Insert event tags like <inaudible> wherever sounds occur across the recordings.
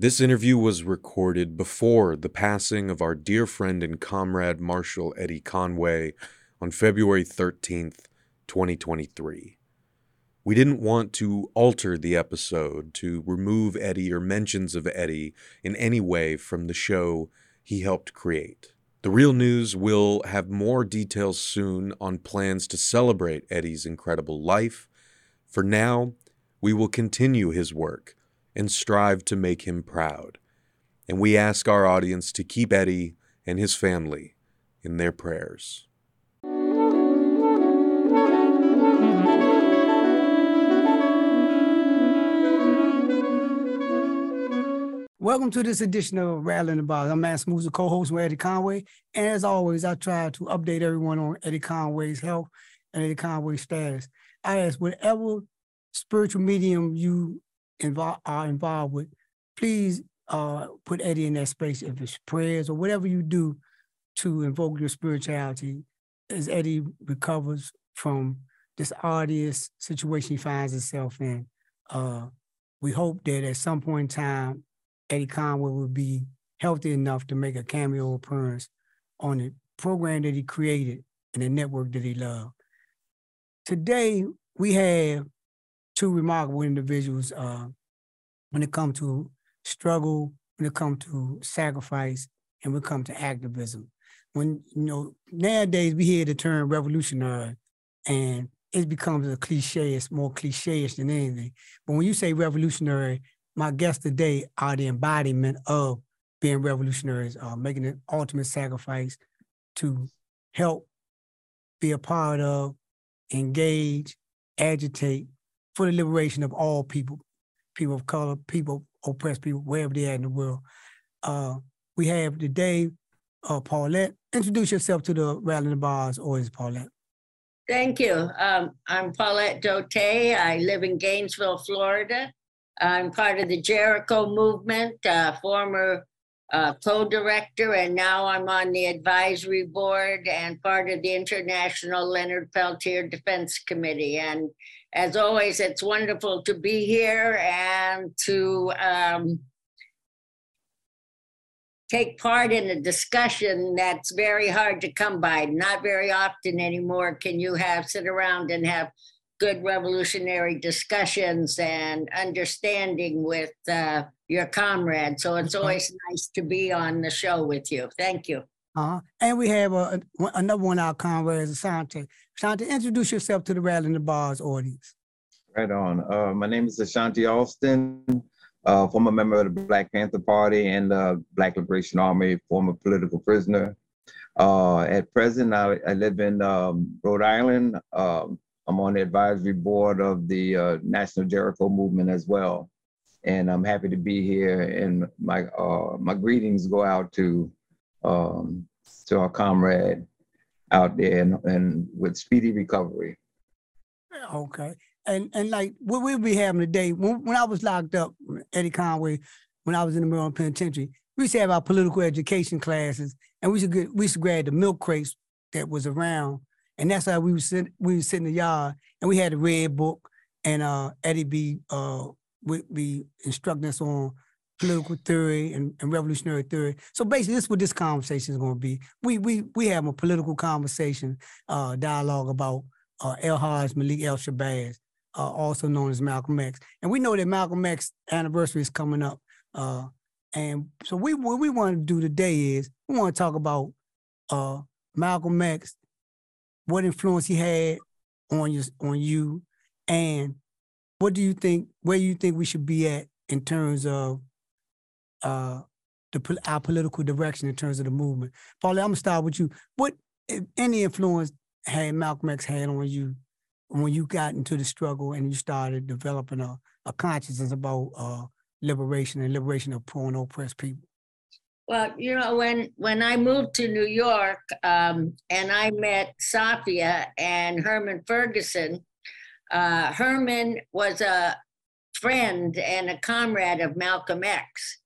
This interview was recorded before the passing of our dear friend and comrade Marshall Eddie Conway on February 13th, 2023. We didn't want to alter the episode to remove Eddie or mentions of Eddie in any way from the show he helped create. The Real News will have more details soon on plans to celebrate Eddie's incredible life. For now, we will continue his work and strive to make him proud. And we ask our audience to keep Eddie and his family in their prayers. Welcome to this edition of Rattling the Bars. I'm Mansa Musa, co-host with Eddie Conway. And as always, I try to update everyone on Eddie Conway's health and Eddie Conway's status. I ask whatever spiritual medium you involve, are involved with, please uh, put Eddie in that space. If it's prayers or whatever you do to invoke your spirituality, as Eddie recovers from this arduous situation he finds himself in. Uh, we hope that at some point in time, Eddie Conway will be healthy enough to make a cameo appearance on the program that he created and the network that he loved. Today, we have two remarkable individuals uh, when it comes to struggle, when it comes to sacrifice, and when it comes to activism. When, you know, nowadays we hear the term revolutionary and it becomes a cliche, it's more cliche-ish than anything. But when you say revolutionary, my guests today are the embodiment of being revolutionaries, uh, making an ultimate sacrifice to help be a part of, engage, agitate for the liberation of all people, people of color, people, oppressed people, wherever they are in the world. Uh, we have today uh, Paulette. Introduce yourself to the Rattling the Bars audience, Paulette. Thank you. Um, I'm Paulette Dauteuil. I live in Gainesville, Florida. I'm part of the Jericho movement, uh, former uh, co-director, and now I'm on the advisory board and part of the International Leonard Peltier Defense Committee. And as always, it's wonderful to be here and to um, take part in a discussion that's very hard to come by. Not very often anymore can you have sit around and have good revolutionary discussions and understanding with uh, your comrades. So it's always nice to be on the show with you. Thank you. Uh-huh. And we have a, another one of our comrades, Asante. Asante, introduce yourself to the Rattling the Bars audience. Right on. Uh, my name is Ashanti Alston, uh, former member of the Black Panther Party and the Black Liberation Army, former political prisoner. Uh, at present, I, I live in um, Rhode Island. Um, I'm on the advisory board of the uh, National Jericho Movement as well. And I'm happy to be here. And my uh, my greetings go out to um, to our comrade out there and, and with speedy recovery. Okay. And and like what we'll be having today, when, when I was locked up, Eddie Conway, when I was in the Maryland Penitentiary, we used to have our political education classes, and we used to get, we used to grab the milk crates that was around and that's how we would sit we would sit in the yard and we had a red book and uh Eddie be uh would be instructing us on political theory and, and revolutionary theory. So basically this is what this conversation is gonna be. We we we have a political conversation, uh dialogue about uh El Haj Malik El Shabazz, uh, also known as Malcolm X. And we know that Malcolm X anniversary is coming up. Uh and so we what we want to do today is we want to talk about uh Malcolm X what influence he had on you on you and what do you think where you think we should be at in terms of uh the our political direction in terms of the movement. Paulie, i'm gonna start with you. What any influence had malcolm x had on you when you got into the struggle and you started developing a, a consciousness about uh liberation and liberation of poor and oppressed people? Well, you know, when when I moved to New York um, and I met Safia and Herman Ferguson, uh, Herman was a friend and a comrade of Malcolm X,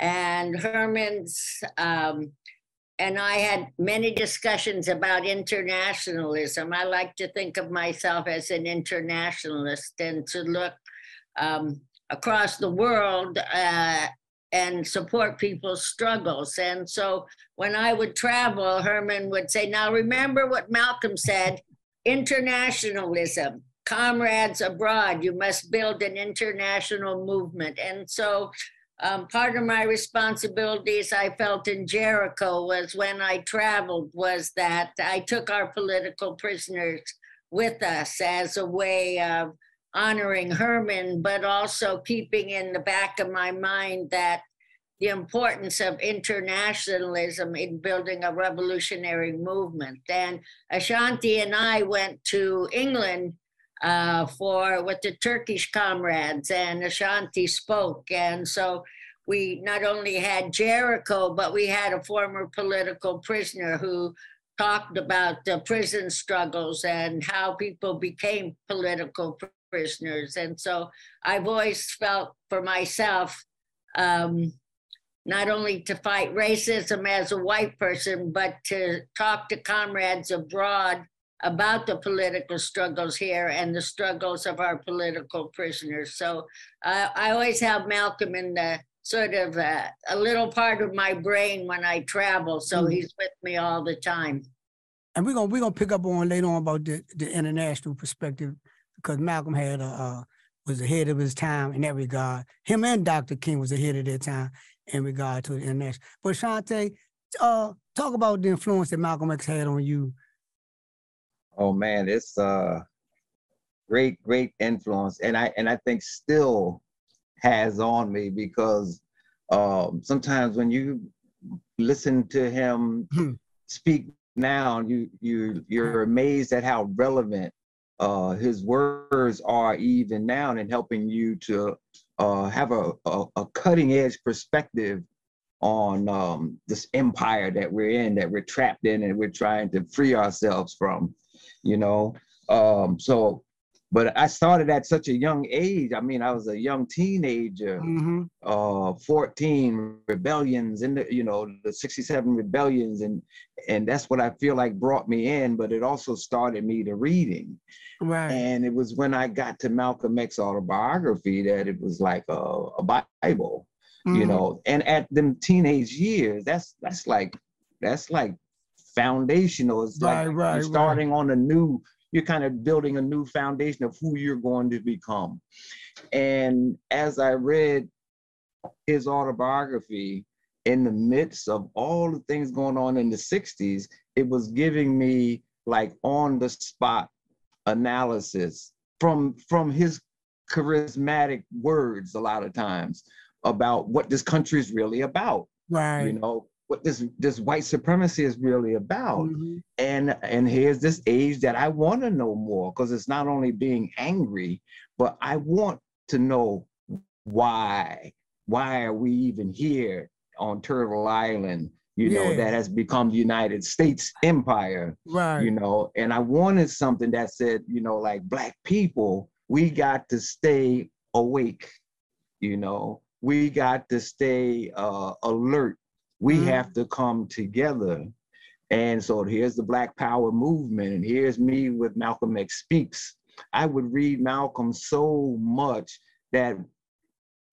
and Herman's um, and I had many discussions about internationalism. I like to think of myself as an internationalist and to look um, across the world uh, and support people's struggles. And so when I would travel, Herman would say, Now remember what Malcolm said internationalism, comrades abroad, you must build an international movement. And so um, part of my responsibilities I felt in Jericho was when I traveled was that I took our political prisoners with us as a way of honoring Herman, but also keeping in the back of my mind that the importance of internationalism in building a revolutionary movement. And Ashanti and I went to England uh, for with the Turkish comrades, and Ashanti spoke. And so we not only had Jericho, but we had a former political prisoner who talked about the prison struggles and how people became political prisoners. And so I've always felt for myself, um, not only to fight racism as a white person, but to talk to comrades abroad about the political struggles here and the struggles of our political prisoners. So uh, I always have Malcolm in the sort of uh, a little part of my brain when I travel. So mm. he's with me all the time. And we're gonna we're gonna pick up on later on about the, the international perspective because Malcolm had a uh, was ahead of his time in that regard. Him and Dr. King was ahead of their time in regard to the international. But Shante, uh, talk about the influence that Malcolm X had on you Oh man, it's uh great, great influence. And I and I think still has on me because um sometimes when you listen to him hmm. speak now, you you you're amazed at how relevant uh, his words are even now and helping you to uh, have a, a, a, cutting edge perspective on um, this empire that we're in, that we're trapped in, and we're trying to free ourselves from you know. Um, so, but I started at such a young age. I mean, I was a young teenager, mm-hmm. uh, 14 rebellions in the, you know, the 67 rebellions. And, and that's what I feel like brought me in, but it also started me to reading. Right. And it was when I got to Malcolm X autobiography that it was like a, a Bible, mm-hmm. you know, and at them teenage years, that's, that's like, that's like foundational. It's right, like right, you're starting right. on a new, you're kind of building a new foundation of who you're going to become. And as I read his autobiography, in the midst of all the things going on in the 60s, it was giving me like on the spot analysis from from his charismatic words a lot of times about what this country is really about. Right. You know, what this this white supremacy is really about. Mm-hmm. And and here's this age that I want to know more because it's not only being angry, but I want to know why. Why are we even here on Turtle Island? You yeah. know, that has become the United States empire. Right. You know, and I wanted something that said, you know, like black people, we got to stay awake, you know, we got to stay uh, alert we mm-hmm. have to come together. And so here's the Black Power movement, and here's me with Malcolm X Speaks. I would read Malcolm so much that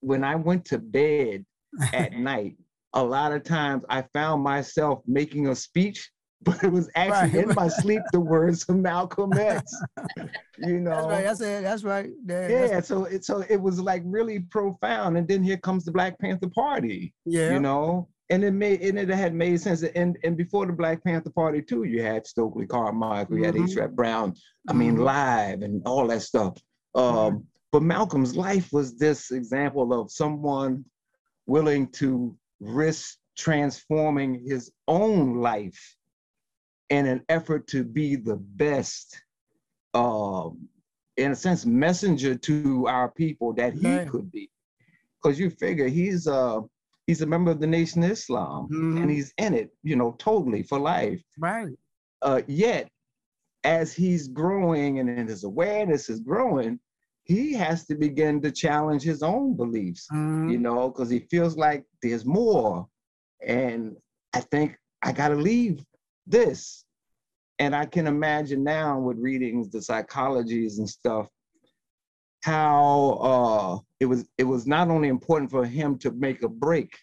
when I went to bed at <laughs> night, a lot of times I found myself making a speech, <laughs> but it was actually right. in my sleep the words of Malcolm X. <laughs> You know, that's right. That's it. That's right. Yeah. That's so it so it was like really profound. And then here comes the Black Panther Party. Yeah. You know, and it made and it had made sense. And and before the Black Panther Party too, you had Stokely Carmichael, you had mm-hmm. H. Brown. I mean, mm-hmm. live and all that stuff. Um, mm-hmm. But Malcolm's life was this example of someone willing to risk transforming his own life in an effort to be the best, um, in a sense, messenger to our people that he right. could be. Because you figure he's uh he's a member of the Nation of Islam mm-hmm. and he's in it, you know, totally for life. Right. Uh, yet, as he's growing and and his awareness is growing, he has to begin to challenge his own beliefs, mm-hmm. you know, because he feels like there's more. And I think I got to leave this. And I can imagine now with readings, the psychologies and stuff, how uh, it was it was not only important for him to make a break,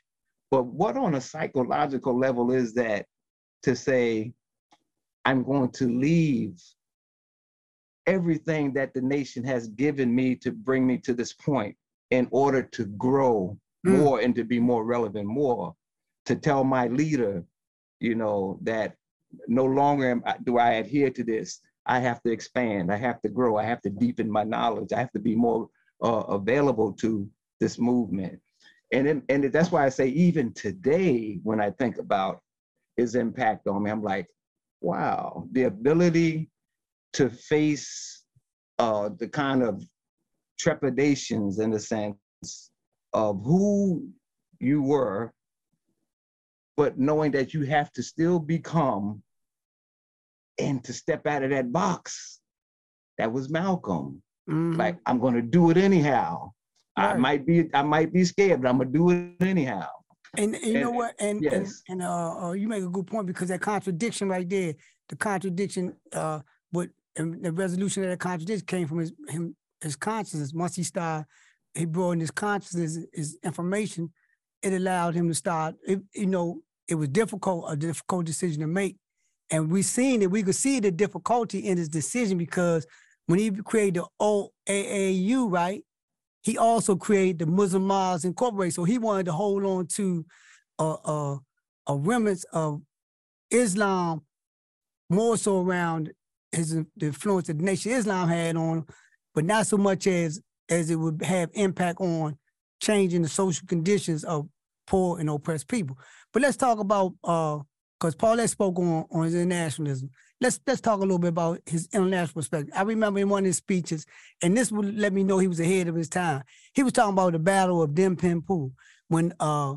but what on a psychological level is that to say, I'm going to leave everything that the nation has given me to bring me to this point in order to grow mm. more and to be more relevant more to tell my leader you know that no longer am, do i adhere to this. I have to expand. I have to grow. I have to deepen my knowledge. I have to be more uh, available to this movement and it, and that's why i say even today when i think about his impact on me i'm like wow the ability to face uh, the kind of trepidations in the sense of who you were, but knowing that you have to still become and to step out of that box. That was Malcolm. Mm-hmm. Like, I'm gonna do it anyhow. Right. I might be I might be scared, but I'm gonna do it anyhow. And, and you know what? And yes. and, and uh, uh, you make a good point because that contradiction right there, the contradiction uh, with the resolution of that contradiction came from his him his consciousness. Once he started, he brought in his consciousness, his information. It allowed him to start. It, you know, it was difficult, a difficult decision to make, and we seen it. We could see the difficulty in his decision because when he created the OAAU, right, he also created the Muslim Mosques Incorporated. So he wanted to hold on to a, a, remnants of Islam more so around his the influence that the Nation Islam had on but not so much as as it would have impact on changing the social conditions of poor and oppressed people. But let's talk about uh because Paulette spoke on, on his internationalism. Let's let's talk a little bit about his international perspective. I remember in one of his speeches, and this would let me know he was ahead of his time. He was talking about the Battle of Dien Bien Phu when uh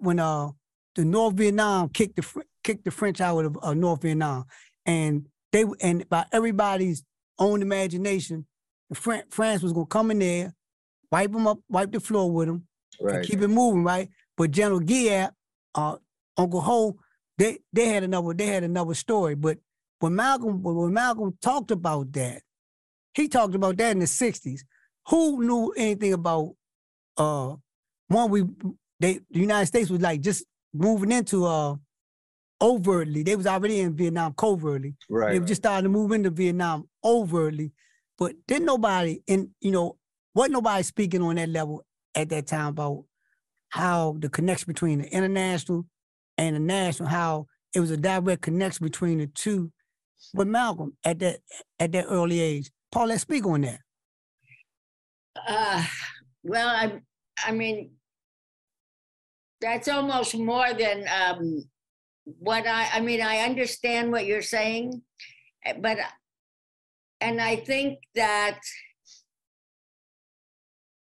when uh the North Vietnam kicked the kicked the French out of uh, North Vietnam, and they and by everybody's own imagination, France was gonna come in there, wipe them up, wipe the floor with them, right. keep it moving, right? But General Giap, uh, Uncle Ho, they they had another they had another story. But when Malcolm when Malcolm talked about that, he talked about that in the '60s. Who knew anything about uh one we they the United States was like just moving into uh overtly. They was already in Vietnam covertly. Right. They were just starting to move into Vietnam overtly. But didn't nobody in, you know, wasn't nobody speaking on that level at that time about how the connection between the international and the national, how it was a direct connection between the two. But Malcolm, at that at that early age, Paul, let's speak on that. Uh, well, I I mean, that's almost more than um, what I, I mean, I understand what you're saying, but, and I think that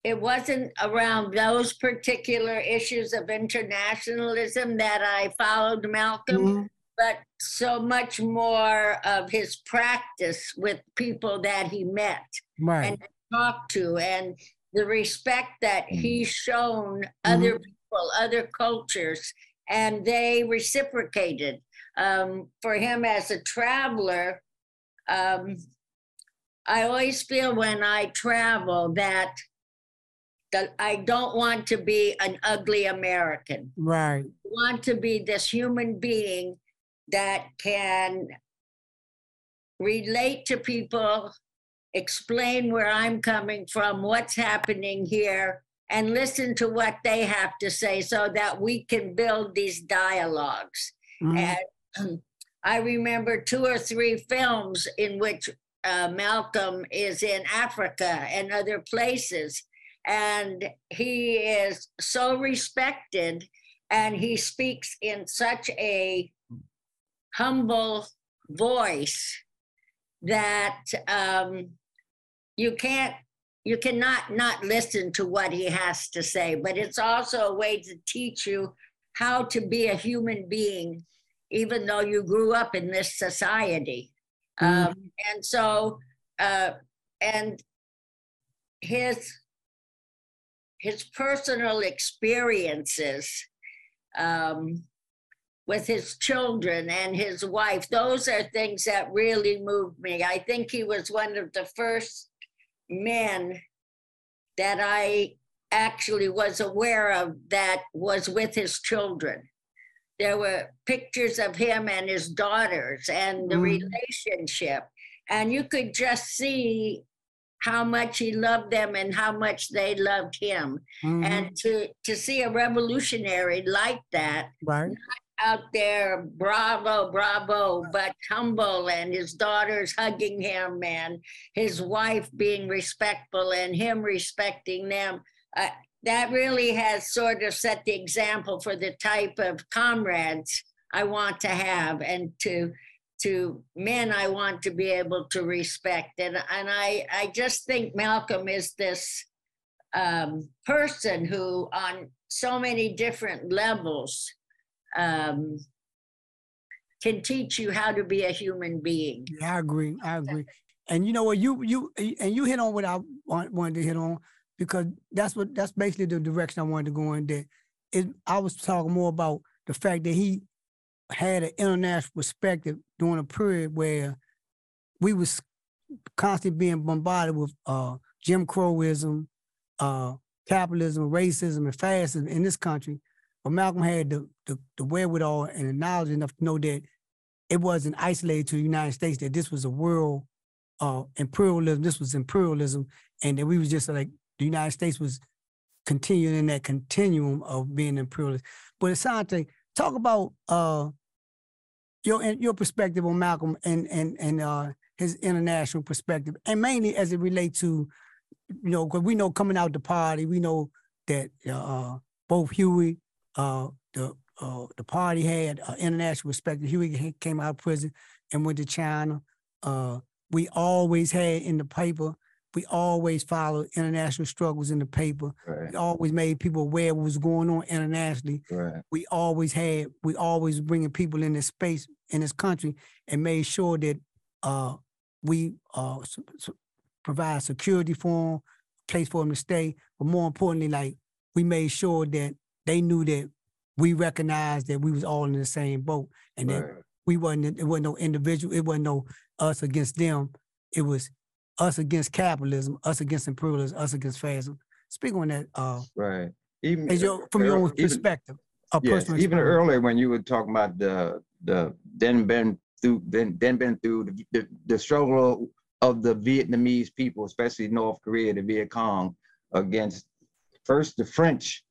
it wasn't around those particular issues of internationalism that I followed Malcolm, mm-hmm. But so much more of his practice with people that he met right. and talked to, and the respect that he's shown mm-hmm. other people, other cultures, and they reciprocated. Um, for him as a traveler, um, I always feel when I travel that that I don't want to be an ugly American. Right. I want to be this human being that can relate to people, explain where I'm coming from, what's happening here, and listen to what they have to say so that we can build these dialogues. Mm-hmm. And I remember two or three films in which uh, Malcolm is in Africa and other places. And he is so respected and he speaks in such a humble voice that um, you can't you cannot not listen to what he has to say, but it's also a way to teach you how to be a human being, even though you grew up in this society. Mm. Um, and so, uh, and his his personal experiences um, with his children and his wife, those are things that really moved me. I think he was one of the first men that I actually was aware of that was with his children. There were pictures of him and his daughters and the Mhm. relationship. And you could just see how much he loved them and how much they loved him. Mhm. And to, to see a revolutionary like that right. Out there, bravo, bravo, but humble, and his daughters hugging him, and his wife being respectful, and him respecting them. Uh, that really has sort of set the example for the type of comrades I want to have, and to to men I want to be able to respect. And and I I just think Malcolm is this um, person who, on so many different levels, um, can teach you how to be a human being. Yeah, I agree. I agree. And you know what? You you and you hit on what I want, wanted to hit on because that's what that's basically the direction I wanted to go in. That it, I was talking more about the fact that he had an international perspective during a period where we was constantly being bombarded with uh, Jim Crowism, uh, capitalism, racism, and fascism in this country. But Malcolm had the, the, the wherewithal and the knowledge enough to know that it wasn't isolated to the United States, that this was a world uh, imperialism, this was imperialism, and that we was just like the United States was continuing in that continuum of being imperialist. But Asante, talk about uh, your your perspective on Malcolm and and and uh, his international perspective, and mainly as it relates to, you know, because we know coming out the party, we know that uh, both Huey, uh, the uh, the party had uh, international respect. Huey came out of prison and went to China. Uh, we always had in the paper. We always followed international struggles in the paper. Right, We always made people aware what was going on internationally right, we always had we always bringing people in this space in this country and made sure that uh we uh s- s- provide security for them place for them to stay but more importantly like we made sure that they knew that we recognized that we was all in the same boat and that we wasn't it wasn't no individual it wasn't no us against them. It was us against capitalism us against imperialism us against fascism. Speak on that uh right. Even your from your own even- perspective of Yes, personal even earlier when you were talking about the the Dien Bien Phu then Dien Bien Phu the, the, the struggle of the Vietnamese people, especially North Korea, the Viet Cong, against first the French,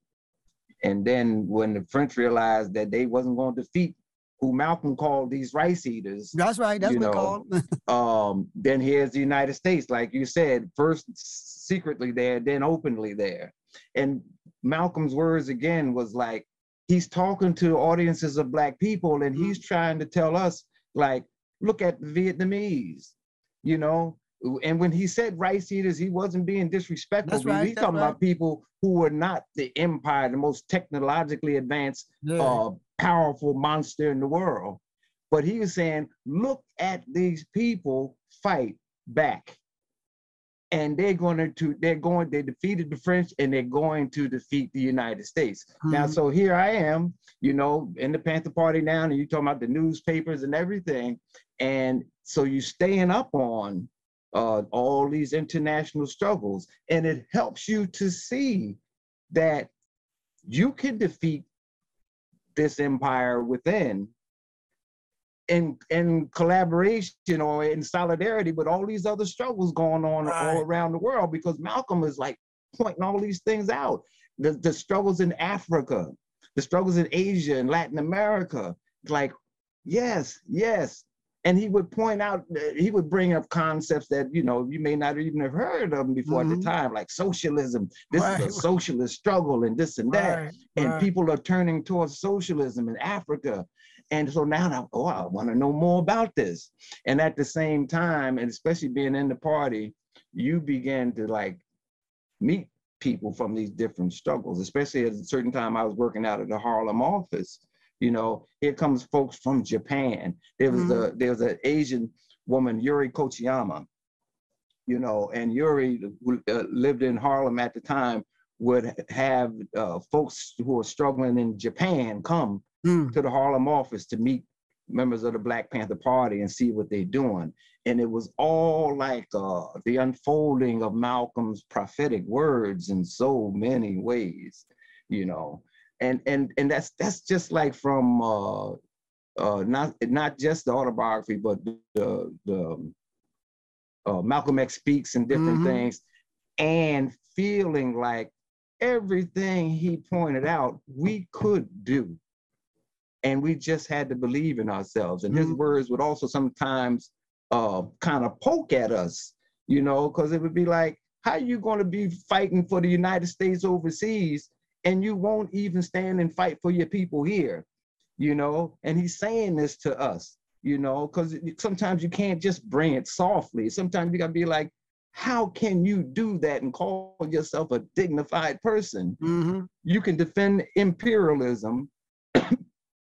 and then when the French realized that they wasn't going to defeat who Malcolm called these rice eaters, That's right. That's what know, called. <laughs> um, then here's the United States, like you said, first secretly there, then openly there. And Malcolm's words again was like, he's talking to audiences of black people and he's trying to tell us, like, look at the Vietnamese, you know? And when he said rice eaters, he wasn't being disrespectful. Right, He's talking about people who were not the empire, the most technologically advanced Yeah. uh, powerful monster in the world. But he was saying, look at these people fight back. And they're going to, they're going, they defeated the French and they're going to defeat the United States. Now, Mhm. so here I am, you know, in the Panther Party now, and you're talking about the newspapers and everything. And so you're staying up on uh, all these international struggles, and it helps you to see that you can defeat this empire within in in collaboration or in solidarity with all these other struggles going on Right. all around the world because Malcolm is like pointing all these things out the, the struggles in Africa the struggles in Asia and Latin America like yes yes and he would point out uh, he would bring up concepts that you know you may not even have heard of them before at Mhm. the time like socialism this is a socialist struggle and this and that Right, and right. people are turning towards socialism in Africa. And so now, I- oh, I want to know more about this. And at the same time, and especially being in the party, you begin to like meet people from these different struggles, especially at a certain time I was working out at the Harlem office. You know, here comes folks from Japan. There was a there was an Asian woman, Yuri Kochiyama, you know, and Yuri uh, lived in Harlem at the time would have uh, folks who are struggling in Japan come Mm, to the Harlem office to meet members of the Black Panther Party and see what they're doing. And it was all like uh, the unfolding of Malcolm's prophetic words in so many ways, you know. And and and that's that's just like from uh, uh, not not just the autobiography, but the the uh, Malcolm X speaks and different mm-hmm. things, and feeling like everything he pointed out we could do and we just had to believe in ourselves. And his mm-hmm. words would also sometimes uh, kind of poke at us, you know, because it would be like, how are you going to be fighting for the United States overseas and you won't even stand and fight for your people here, you know? And he's saying this to us, you know, because sometimes you can't just bring it softly. Sometimes you got to be like, how can you do that and call yourself a dignified person? Mm-hmm. You can defend imperialism <coughs>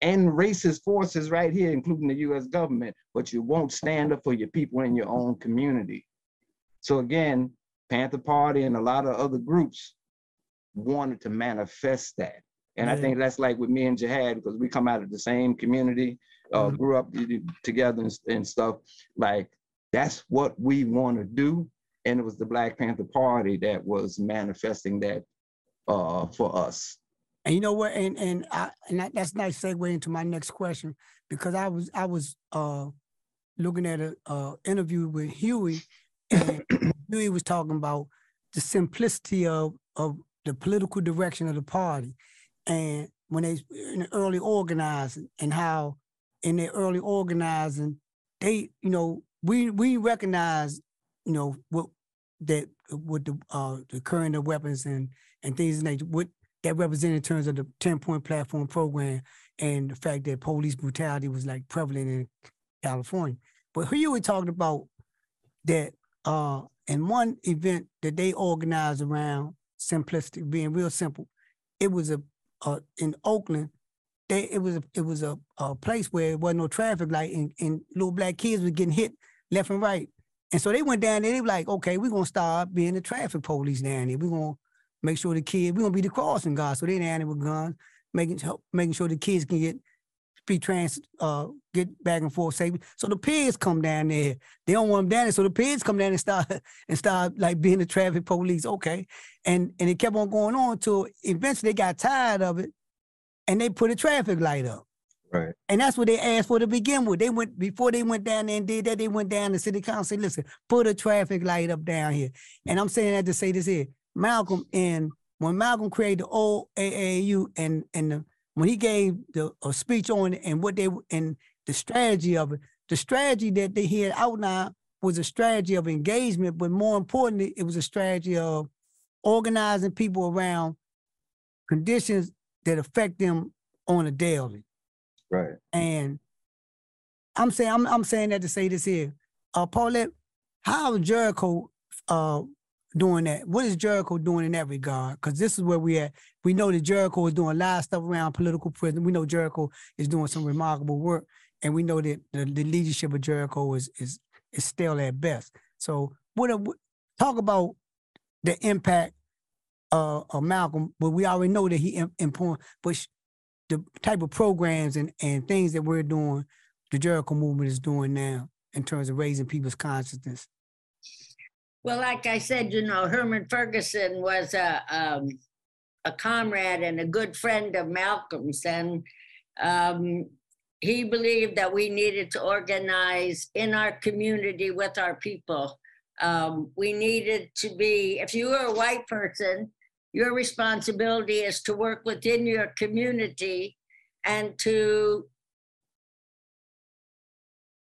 and racist forces right here, including the US government, but you won't stand up for your people in your own community. So again, Panther Party and a lot of other groups wanted to manifest that. And I think that's like with me and Jihad, because we come out of the same community, uh, mm-hmm. grew up together and, and stuff. Like, that's what we want to do. And it was the Black Panther Party that was manifesting that uh, for us. And you know what? And and I and that, that's nice segue into my next question because I was I was uh looking at a uh, interview with Huey, and <clears throat> Huey was talking about the simplicity of of the political direction of the party, and when they in the early organizing and how in their early organizing they you know we we recognize you know what that with the uh the current of weapons and and things in nature what that represented in terms of the 10 point platform program and the fact that police brutality was like prevalent in California. But here we're talking about that uh in one event that they organized around simplicity, being real simple, it was a uh, in Oakland, they it was a it was a, a place where there wasn't no traffic light and, and little black kids were getting hit left and right. And so they went down there, they were like, okay, we're gonna start being the traffic police down there. We're gonna make sure the kids, we're gonna be the crossing guards. So they down there with guns, making making sure the kids can get be trans uh get back and forth safely. So the pigs come down there. They don't want them down there. So the pigs come down and start <laughs> and start like being the traffic police. Okay. And and it kept on going on until eventually they got tired of it and they put a traffic light up. Right. And that's what they asked for to begin with. They went before they went down there and did that, they went down to city council and said, listen, put a traffic light up down here. And I'm saying that to say this here. Malcolm and when Malcolm created the old AAU and and the, when he gave the a speech on it and what they and the strategy of it, the strategy that they had outlined was a strategy of engagement, but more importantly, it was a strategy of organizing people around conditions that affect them on a daily. Right. And I'm saying I'm I'm saying that to say this here. Uh Paulette, how Jericho uh doing that? What is Jericho doing in that regard? Because this is where we at. We know that Jericho is doing a lot of stuff around political prison. We know Jericho is doing some remarkable work, and we know that the, the leadership of Jericho is is is still at best. So, what, what talk about the impact uh, of Malcolm? But we already know that he important, but the type of programs and and things that we're doing, the Jericho movement is doing now in terms of raising people's consciousness. Well, like I said, you know, Herman Ferguson was a um, a comrade and a good friend of Malcolm's, and um, he believed that we needed to organize in our community with our people. Um, we needed to be, if you were a white person, your responsibility is to work within your community and to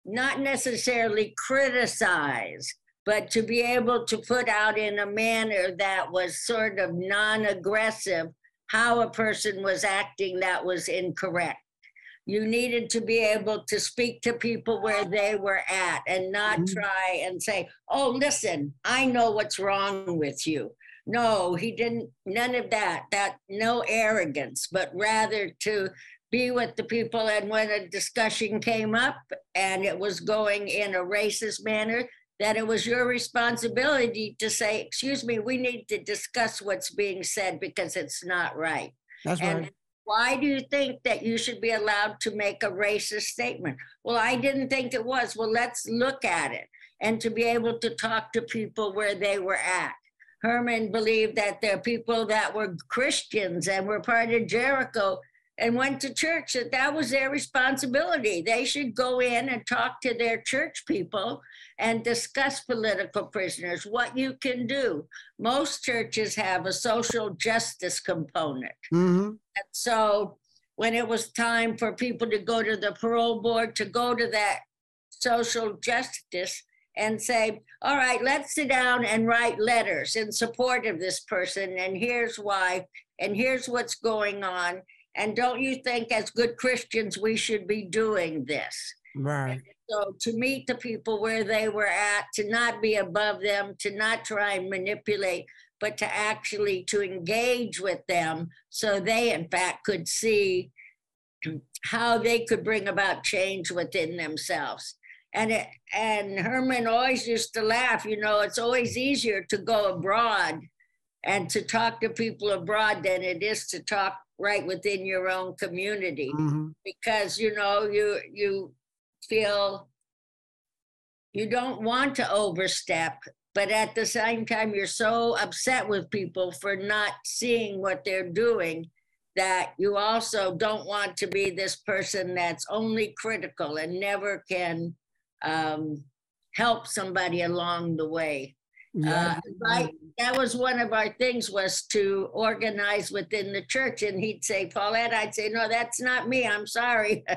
not necessarily criticize but to be able to put out in a manner that was sort of non aggressive how a person was acting that was incorrect. You needed to be able to speak to people where they were at and not mm-hmm. try and say, oh, listen, I know what's wrong with you. No, he didn't, none of that, that no arrogance, but rather to be with the people. And when a discussion came up and it was going in a racist manner, that it was your responsibility to say, excuse me, we need to discuss what's being said because it's not right. That's and right. why do you think that you should be allowed to make a racist statement? Well, I didn't think it was. Well, let's look at it and to be able to talk to people where they were at. Herman believed that there are people that were Christians and were part of Jericho and went to church, that that was their responsibility. They should go in and talk to their church people and discuss political prisoners, what you can do. Most churches have a social justice component. Mm-hmm. And so when it was time for people to go to the parole board to go to that social justice and say, all right, let's sit down and write letters in support of this person. And here's why, and here's what's going on. And don't you think, as good Christians, we should be doing this? Right. So to meet the people where they were at, to not be above them, to not try and manipulate, but to actually to engage with them so they in fact could see how they could bring about change within themselves. And it, and Herman always used to laugh, you know, it's always easier to go abroad and to talk to people abroad than it is to talk right within your own community Mm-hmm. because you know you you feel you don't want to overstep but at the same time you're so upset with people for not seeing what they're doing that you also don't want to be this person that's only critical and never can um, help somebody along the way Yeah. uh, right that was one of our things was to organize within the church and he'd say paulette i'd say no that's not me i'm sorry <laughs>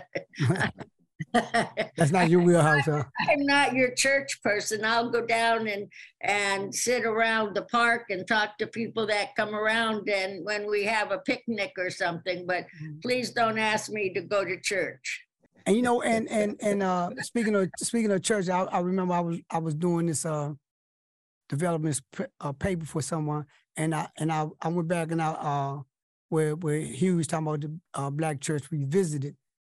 That's not your wheelhouse, huh? <laughs> i'm not your church person i'll go down and and sit around the park and talk to people that come around and when we have a picnic or something but please don't ask me to go to church And you know, and and and uh, speaking of speaking of church, I, I remember I was I was doing this uh development uh, paper for someone, and I and I, I went back and I uh where where he was talking about the uh, black church we visited,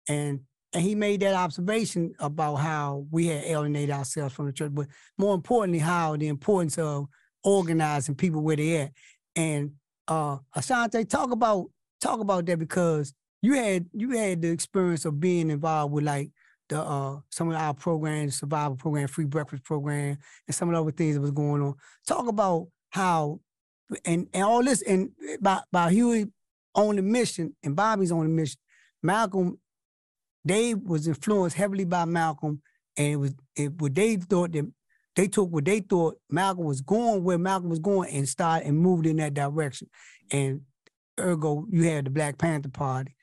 and and he made that observation about how we had alienated ourselves from the church, but more importantly, how the importance of organizing people where they at. And uh Asante, talk about talk about that because you had you had the experience of being involved with like the uh some of our programs, survival program, free breakfast program, and some of the other things that was going on. Talk about how and and all this and by by Huey on the mission and Bobby's on the mission. Malcolm, they was influenced heavily by Malcolm, and it was it what they thought that they took what they thought Malcolm was going where Malcolm was going and started and moved in that direction. And ergo, you had the Black Panther Party.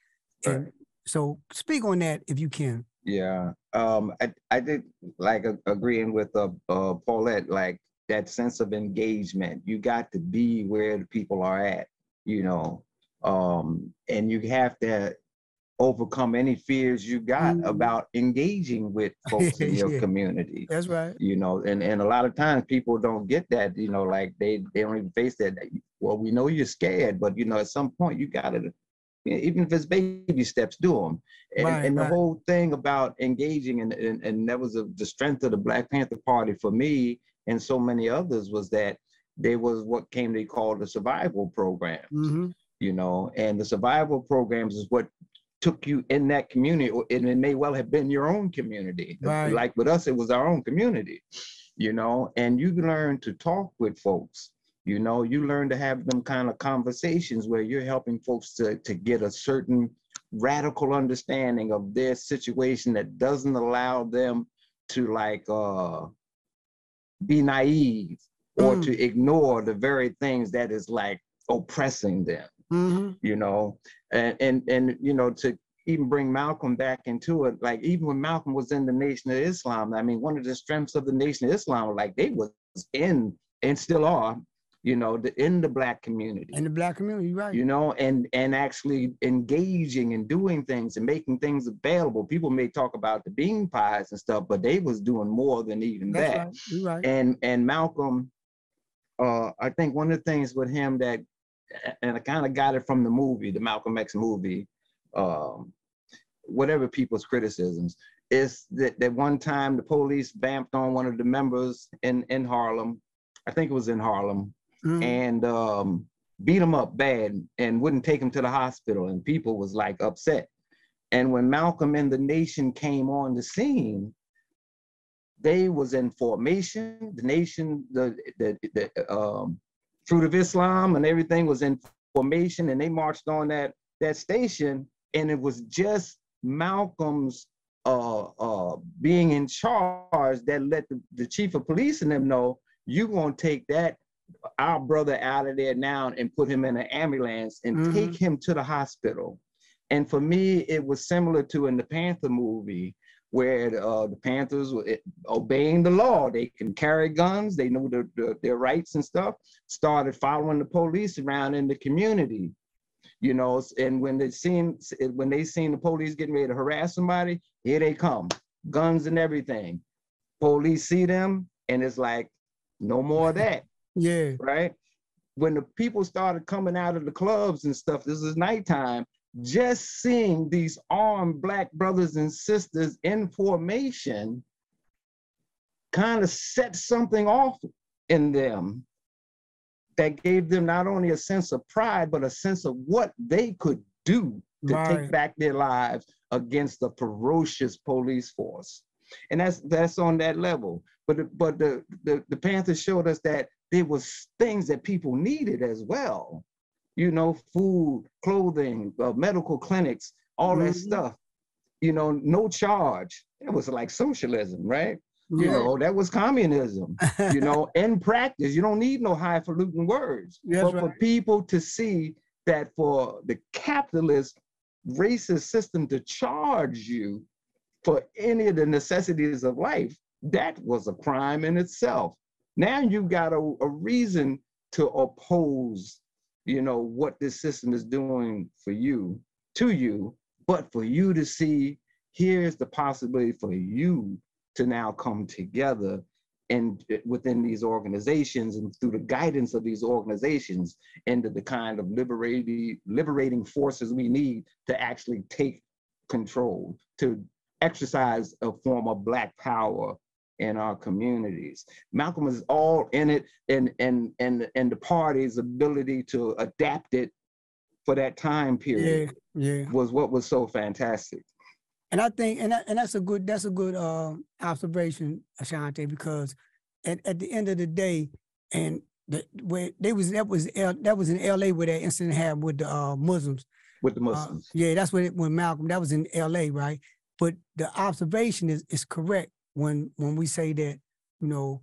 And Right. so speak on that if you can. Yeah, um, I, I did like a- agreeing with uh, uh, Paulette, like that sense of engagement. You got to be where the people are at, you know, um, and you have to overcome any fears you got Mhm. about engaging with folks in <laughs> your Yeah. community. That's right. You know, and, and a lot of times people don't get that, you know, like they, they don't even face that. Well, we know you're scared, but you know, at some point you gotta, even if it's baby steps, do them. And, Right, and the right. whole thing about engaging and, and, and that was a, the strength of the Black Panther Party for me and so many others was that there was what came to be called the survival program, hmm you know, and the survival programs is what took you in that community, or- and it may well have been your own community. Right. Like with us, it was our own community, you know, and you learn to talk with folks. You know, you learn to have them kind of conversations where you're helping folks to, to get a certain radical understanding of their situation that doesn't allow them to like uh be naive or Mm. to ignore the very things that is like oppressing them hmm you know, and and and you know to even bring Malcolm back into it, like even when Malcolm was in the Nation of Islam, I mean, one of the strengths of the Nation of Islam, like they was in and still are, you know, the, in the black community, In the black community, right. you know, and and actually engaging and doing things and making things available. People may talk about the bean pies and stuff, but they was doing more than even That's that right. You're right. and and Malcolm, uh, I think one of the things with him that, and I kind of got it from the movie, the Malcolm X movie, um, whatever people's criticisms, is that that one time the police vamped on one of the members in in Harlem, I think it was in Harlem, Mhm. and um, beat him up bad and wouldn't take him to the hospital and people was like upset and when malcolm and the nation came on the scene they was in formation the nation the the, the um, fruit of islam and everything was in formation and they marched on that that station and it was just malcolm's uh, uh, being in charge that let the, the chief of police and them know you gonna take that our brother out of there now and put him in an ambulance and mm-hmm. take him to the hospital. And for me, it was similar to in the Panther movie where uh, the Panthers were obeying the law. They can carry guns, they know their, their, their rights and stuff, started following the police around in the community. You know, and when they seen when they seen the police getting ready to harass somebody, here they come, guns and everything. Police see them, and it's like, no more of that. Yeah. Right. When the people started coming out of the clubs and stuff, this is nighttime. Just seeing these armed black brothers and sisters in formation kind of set something off in them that gave them not only a sense of pride, but a sense of what they could do to right. take back their lives against the ferocious police force. And that's that's on that level. But but the, the, the Panthers showed us that there was things that people needed as well. You know, food, clothing, uh, medical clinics, all mm-hmm. that stuff. You know, no charge. It was like socialism, right? Yeah. You know, that was communism. you know, <laughs> in practice, you don't need no highfalutin words. That's but right. for people to see that for the capitalist racist system to charge you for any of the necessities of life, that was a crime in itself. Now you've got a, a reason to oppose, you know, what this system is doing for you, to you, but for you to see here's the possibility for you to now come together and eh, within these organizations and through the guidance of these organizations into the kind of liberating liberating forces we need to actually take control to exercise a form of black power in our communities. Malcolm is all in it and and and and the party's ability to adapt it for that time period yeah, yeah. was what was so fantastic. And I think and that, and that's a good that's a good uh, observation, Ashanti, because at, at the end of the day, and the, where they was that was L, that was in L.A. where that incident happened with the uh, Muslims. With the uh, Muslims. Uh, yeah, that's what it, when Malcolm that was in L.A. Right, but the observation is is correct when when we say that you know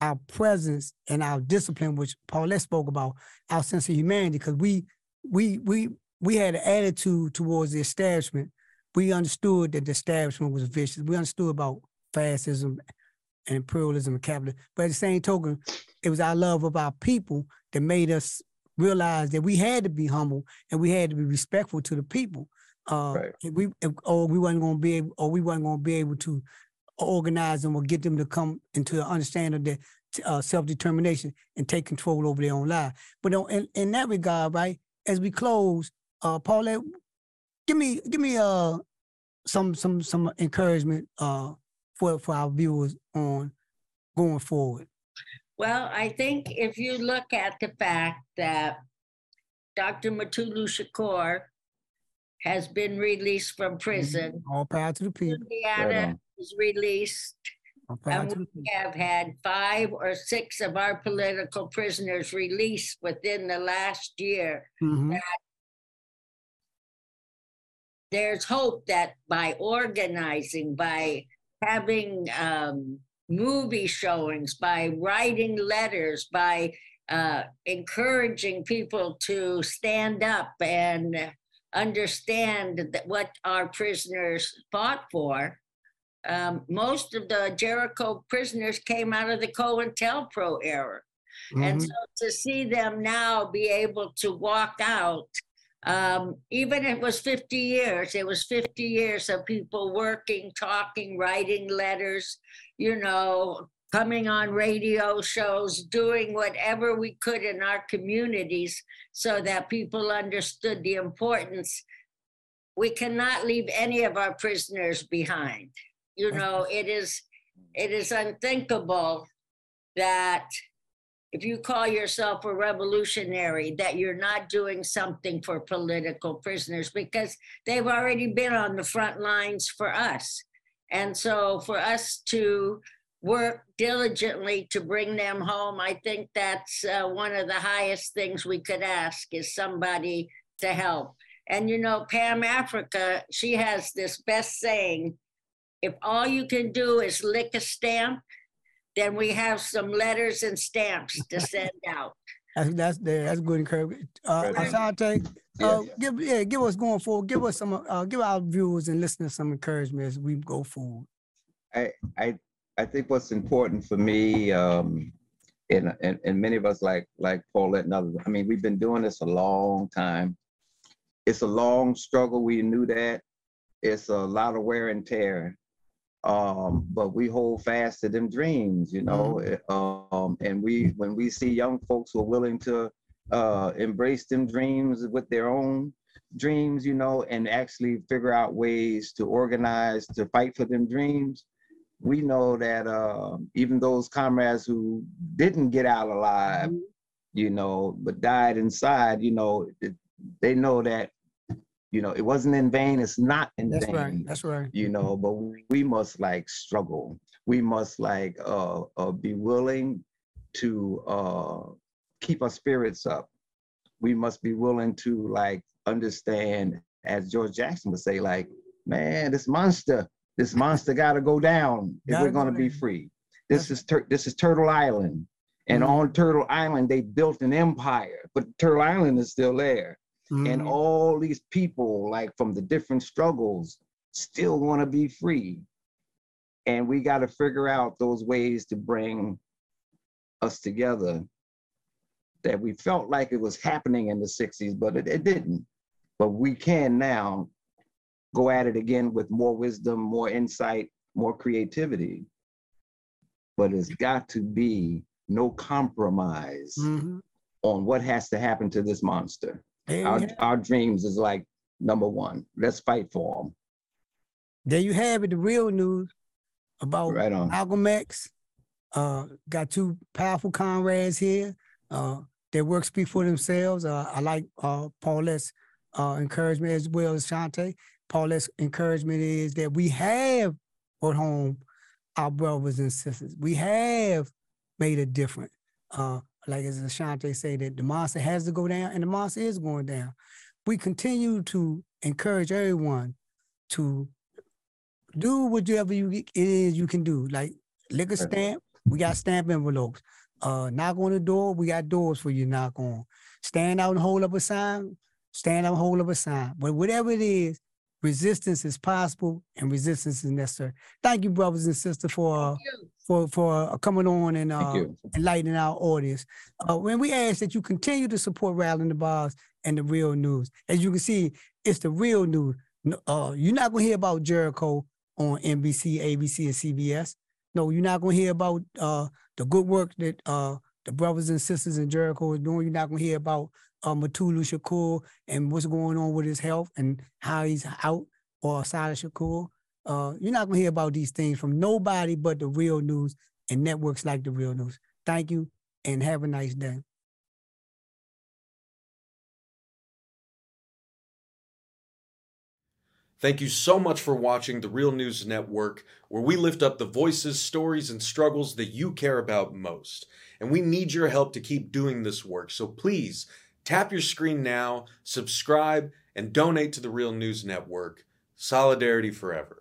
our presence and our discipline, which Paulette spoke about, our sense of humanity, because we we we we had an attitude towards the establishment. We understood that the establishment was vicious. We understood about fascism and imperialism and capitalism. But at the same token, it was our love of our people that made us realize that we had to be humble and we had to be respectful to the people. Uh, right. we or we wasn't going to be able, or we wasn't going to be able to organize them or get them to come into an understanding of their uh, self-determination and take control over their own life. But in, in that regard, right, as we close, uh, Paulette, give me give me uh some some some encouragement uh for for our viewers on going forward. Well, I think if you look at the fact that Dr. Mutulu Shakur has been released from prison. Mm-hmm. All power to the people. Indiana was released. And we have had five or six of our political prisoners released within the last year. Mm-hmm. There's hope that by organizing, by having um, movie showings, by writing letters, by uh, encouraging people to stand up and understand that what our prisoners fought for, um, most of the Jericho prisoners came out of the COINTELPRO era. Mm-hmm. And so to see them now be able to walk out, um, even it was 50 years, it was 50 years of people working, talking, writing letters, you know, coming on radio shows, doing whatever we could in our communities so that people understood the importance. We cannot leave any of our prisoners behind you know it is it is unthinkable that if you call yourself a revolutionary, that you're not doing something for political prisoners because they've already been on the front lines for us. And so for us to work diligently to bring them home, I think that's uh, one of the highest things we could ask is somebody to help. And you know, Pam Africa, she has this best saying if all you can do is lick a stamp, then we have some letters and stamps to <laughs> send out. That's that's that's good encouragement. Uh, Right. Ashanti, Yeah. uh, give yeah, give us going forward. Give us some, uh, give our viewers and listeners some encouragement as we go forward. I, I, I think what's important for me, um, and, and, and many of us like, like Paulette and others, I mean, we've been doing this a long time. It's a long struggle. We knew that. It's a lot of wear and tear. Um, but we hold fast to them dreams, you know, um, and we, when we see young folks who are willing to, uh, embrace them dreams with their own dreams, you know, and actually figure out ways to organize to fight for them dreams, we know that uh, even those comrades who didn't get out alive, you know, but died inside, you know, it, they know that, you know, it wasn't in vain. It's not in That's vain. right. That's right. You know, but we must like struggle. We must like uh, uh be willing to uh keep our spirits up. We must be willing to like understand, as George Jackson would say, like, man, this monster, this monster got to go down if Gotta we're gonna be free. This That's- is Tur- this is Turtle Island, and Mhm. on Turtle Island they built an empire, but Turtle Island is still there and Mhm. all these people like from the different struggles still want to be free and we got to figure out those ways to bring us together that we felt like it was happening in the 60s but it, it didn't but we can now go at it again with more wisdom more insight more creativity but it's got to be no compromise Mhm. on what has to happen to this monster our, our dreams is like number one. Let's fight for them. there you have it. The real news about Right on. Malcolm X. Uh, got two powerful comrades here. Uh, their work speak for themselves. Uh, I like uh, Paulette's uh, encouragement as well as Shante. Paulette's encouragement is that we have brought home our brothers and sisters. We have made a difference. Uh, like as Ashanti say that the monster has to go down and the monster is going down. We continue to encourage everyone to do whatever you it is you can do. Like lick a stamp, we got stamp envelopes. Uh, knock on the door, we got doors for you to knock on. Stand out and hold up a sign, stand out and hold up a sign. But whatever it is, resistance is possible and resistance is necessary. Thank you, brothers and sisters, for uh, for for uh, coming on and uh, enlightening our audience. Uh, when we ask that you continue to support Rattling the Bars and the real news, as you can see, it's the real news. Uh, you're not gonna hear about Jericho on NBC, ABC, and CBS. No, you're not gonna hear about uh, the good work that uh, the brothers and sisters in Jericho is doing. You're not gonna hear about uh, Mutulu Shakur and what's going on with his health and how he's out or Sada Shakur. Uh, you're not gonna hear about these things from nobody but the real news and networks like the real news. Thank you and have a nice day. Thank you so much for watching the Real News Network, where we lift up the voices, stories, and struggles that you care about most. And we need your help to keep doing this work. So please tap your screen now, subscribe, and donate to the Real News Network. Solidarity forever.